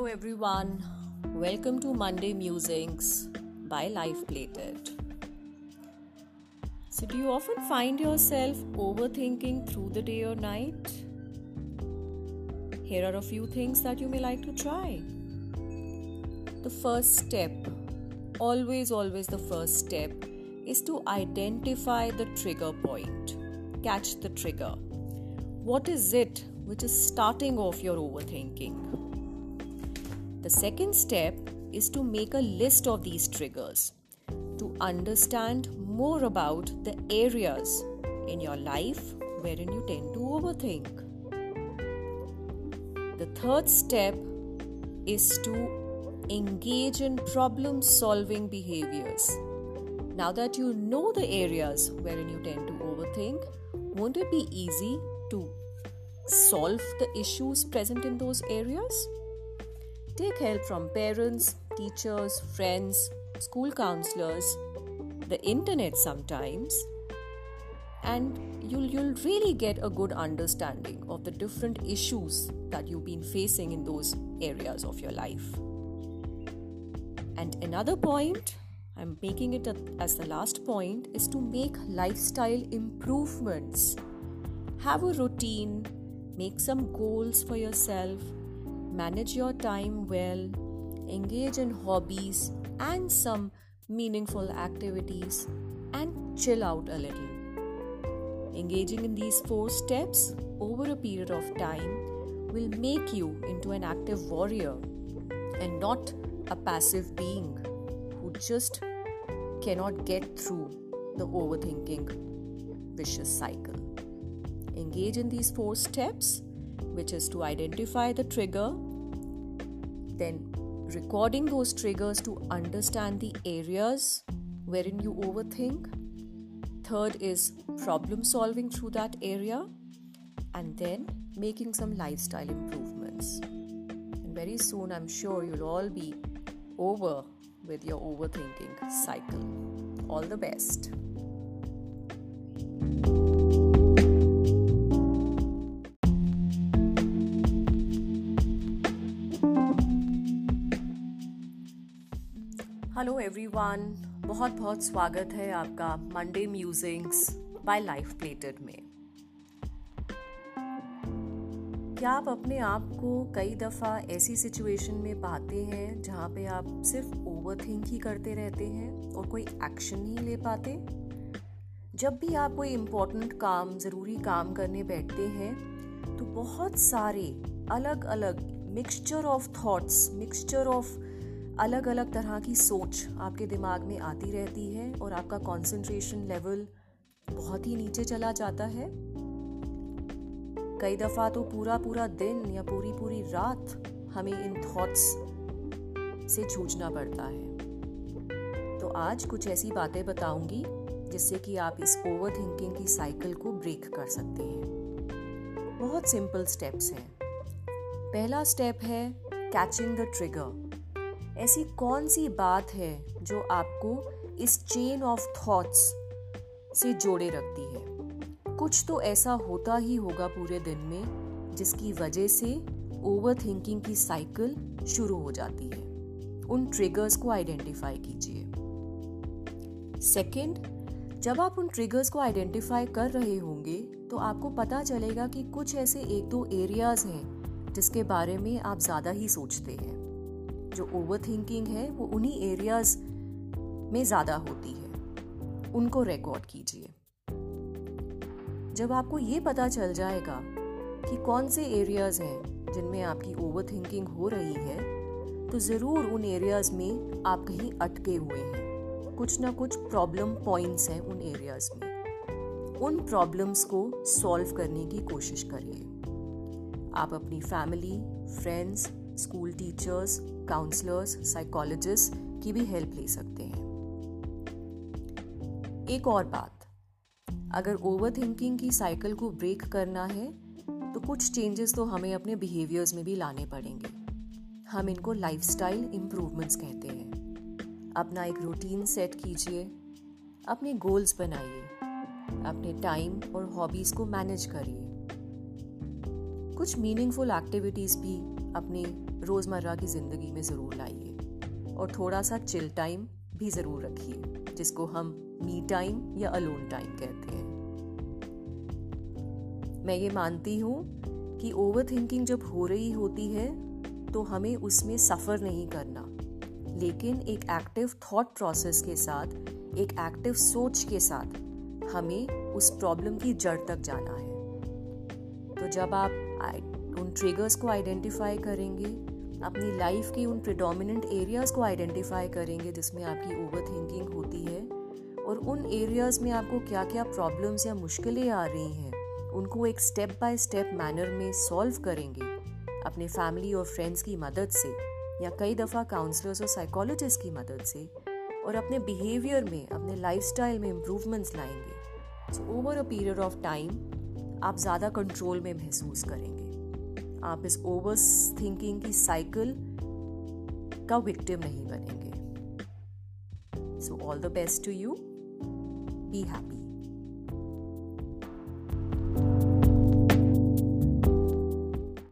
Hello, everyone. Welcome to Monday Musings by Life Plated. So, do you often find yourself overthinking through the day or night? Here are a few things that you may like to try. The first step, always, always the first step, is to identify the trigger point. Catch the trigger. What is it which is starting off your overthinking? The second step is to make a list of these triggers to understand more about the areas in your life wherein you tend to overthink. The third step is to engage in problem solving behaviors. Now that you know the areas wherein you tend to overthink, won't it be easy to solve the issues present in those areas? Take help from parents, teachers, friends, school counselors, the internet sometimes, and you'll, you'll really get a good understanding of the different issues that you've been facing in those areas of your life. And another point, I'm making it as the last point, is to make lifestyle improvements. Have a routine, make some goals for yourself, manage your time well, engage in hobbies and some meaningful activities, and chill out a little. Engaging in these four steps over a period of time will make you into an active warrior and not a passive being who just cannot get through the overthinking vicious cycle. Engage in these four steps, which is to identify the trigger, then recording those triggers to understand the areas wherein you overthink. Third is problem solving through that area, and then making some lifestyle improvements. And very soon, I'm sure you'll all be over with your overthinking cycle. All the best. Hello everyone बहुत बहुत स्वागत है आपका Monday musings by Life Plated में। क्या आप अपने आप को कई दफ़ा ऐसी सिचुएशन में पाते हैं जहाँ पे आप सिर्फ़ ओवर थिंक ही करते रहते हैं और कोई एक्शन नहीं ले पाते? जब भी आप कोई इम्पोर्टेंट काम, ज़रूरी काम करने बैठते हैं तो बहुत सारे अलग अलग mixture of thoughts mixture of अलग अलग तरह की सोच आपके दिमाग में आती रहती है और आपका कंसंट्रेशन लेवल बहुत ही नीचे चला जाता है। कई दफ़ा तो पूरा पूरा दिन या पूरी पूरी रात हमें इन थॉट्स से जूझना पड़ता है। तो आज कुछ ऐसी बातें बताऊँगी जिससे कि आप इस ओवर थिंकिंग की साइकिल को ब्रेक कर सकते हैं। बहुत सिंपल स्टेप्स हैं। पहला स्टेप है कैचिंग द ट्रिगर ऐसी कौन सी बात है जो आपको इस चेन ऑफ़ थॉट्स से जोड़े रखती है? कुछ तो ऐसा होता ही होगा पूरे दिन में, जिसकी वजह से ओवर थिंकिंग की साइकिल शुरू हो जाती है। उन ट्रिगर्स को आइडेंटिफाई कीजिए। सेकंड जब आप उन ट्रिगर्स को आइडेंटिफाई कर रहे होंगे तो आपको पता चलेगा कि कुछ ऐसे एक दो एरियाज़ हैं जिसके बारे में आप ज़्यादा ही सोचते हैं। जो ओवर थिंकिंग है, वो उन्हीं एरियाज़ में ज़्यादा होती है। उनको रिकॉर्ड कीजिए। जब आपको ये पता चल जाएगा कि कौन से एरियाज़ हैं जिनमें आपकी ओवर थिंकिंग हो रही है तो ज़रूर उन एरियाज़ में आप कहीं अटके हुए हैं। कुछ ना कुछ प्रॉब्लम पॉइंट्स हैं उन एरियाज़ में। उन प्रॉब्लम्स को सॉल्व करने की कोशिश करिए। आप अपनी family friends school teachers counsellors psychologist की भी हेल्प ले सकते हैं। एक और बात, अगर ओवर थिंकिंग की साइकिल को ब्रेक करना है तो कुछ चेंजेस तो हमें अपने बिहेवियर्स में भी लाने पड़ेंगे। हम इनको लाइफस्टाइल इम्प्रूवमेंट्स कहते हैं। अपना एक रूटीन सेट कीजिए, अपने गोल्स बनाइए, अपने टाइम और हॉबीज को मैनेज करिए। कुछ मीनिंगफुल एक्टिविटीज़ भी अपने रोज़मर्रा की ज़िंदगी में ज़रूर लाइए और थोड़ा सा चिल टाइम भी ज़रूर रखिए, जिसको हम मी टाइम या अलोन टाइम कहते हैं। मैं ये मानती हूँ कि ओवर थिंकिंग जब हो रही होती है तो हमें उसमें सफ़र नहीं करना। लेकिन एक एक्टिव थॉट प्रोसेस के साथ, एक एक्टिव सोच के साथ हमें उस प्रॉब्लम की जड़ तक जाना है। तो जब आप ट्रिगर्स को आइडेंटिफाई करेंगे, अपनी लाइफ की उन प्रिडोमिनेंट एरियाज़ को आइडेंटिफाई करेंगे जिसमें आपकी ओवर थिंकिंग होती है और उन एरियाज़ में आपको क्या क्या प्रॉब्लम्स या मुश्किलें आ रही हैं, उनको एक स्टेप बाय स्टेप मैनर में सॉल्व करेंगे, अपने फैमिली और फ्रेंड्स की मदद से या कई दफ़ा काउंसलर्स और साइकोलॉजिस्ट की मदद से और अपने बिहेवियर में, अपने लाइफस्टाइल में इम्प्रूवमेंट्स लाएँगे। So over a period of time आप ज़्यादा कंट्रोल में महसूस करेंगे। आप इस ओवर थिंकिंग की साइकिल का विक्टिम नहीं बनेंगे। So all the best to you be happy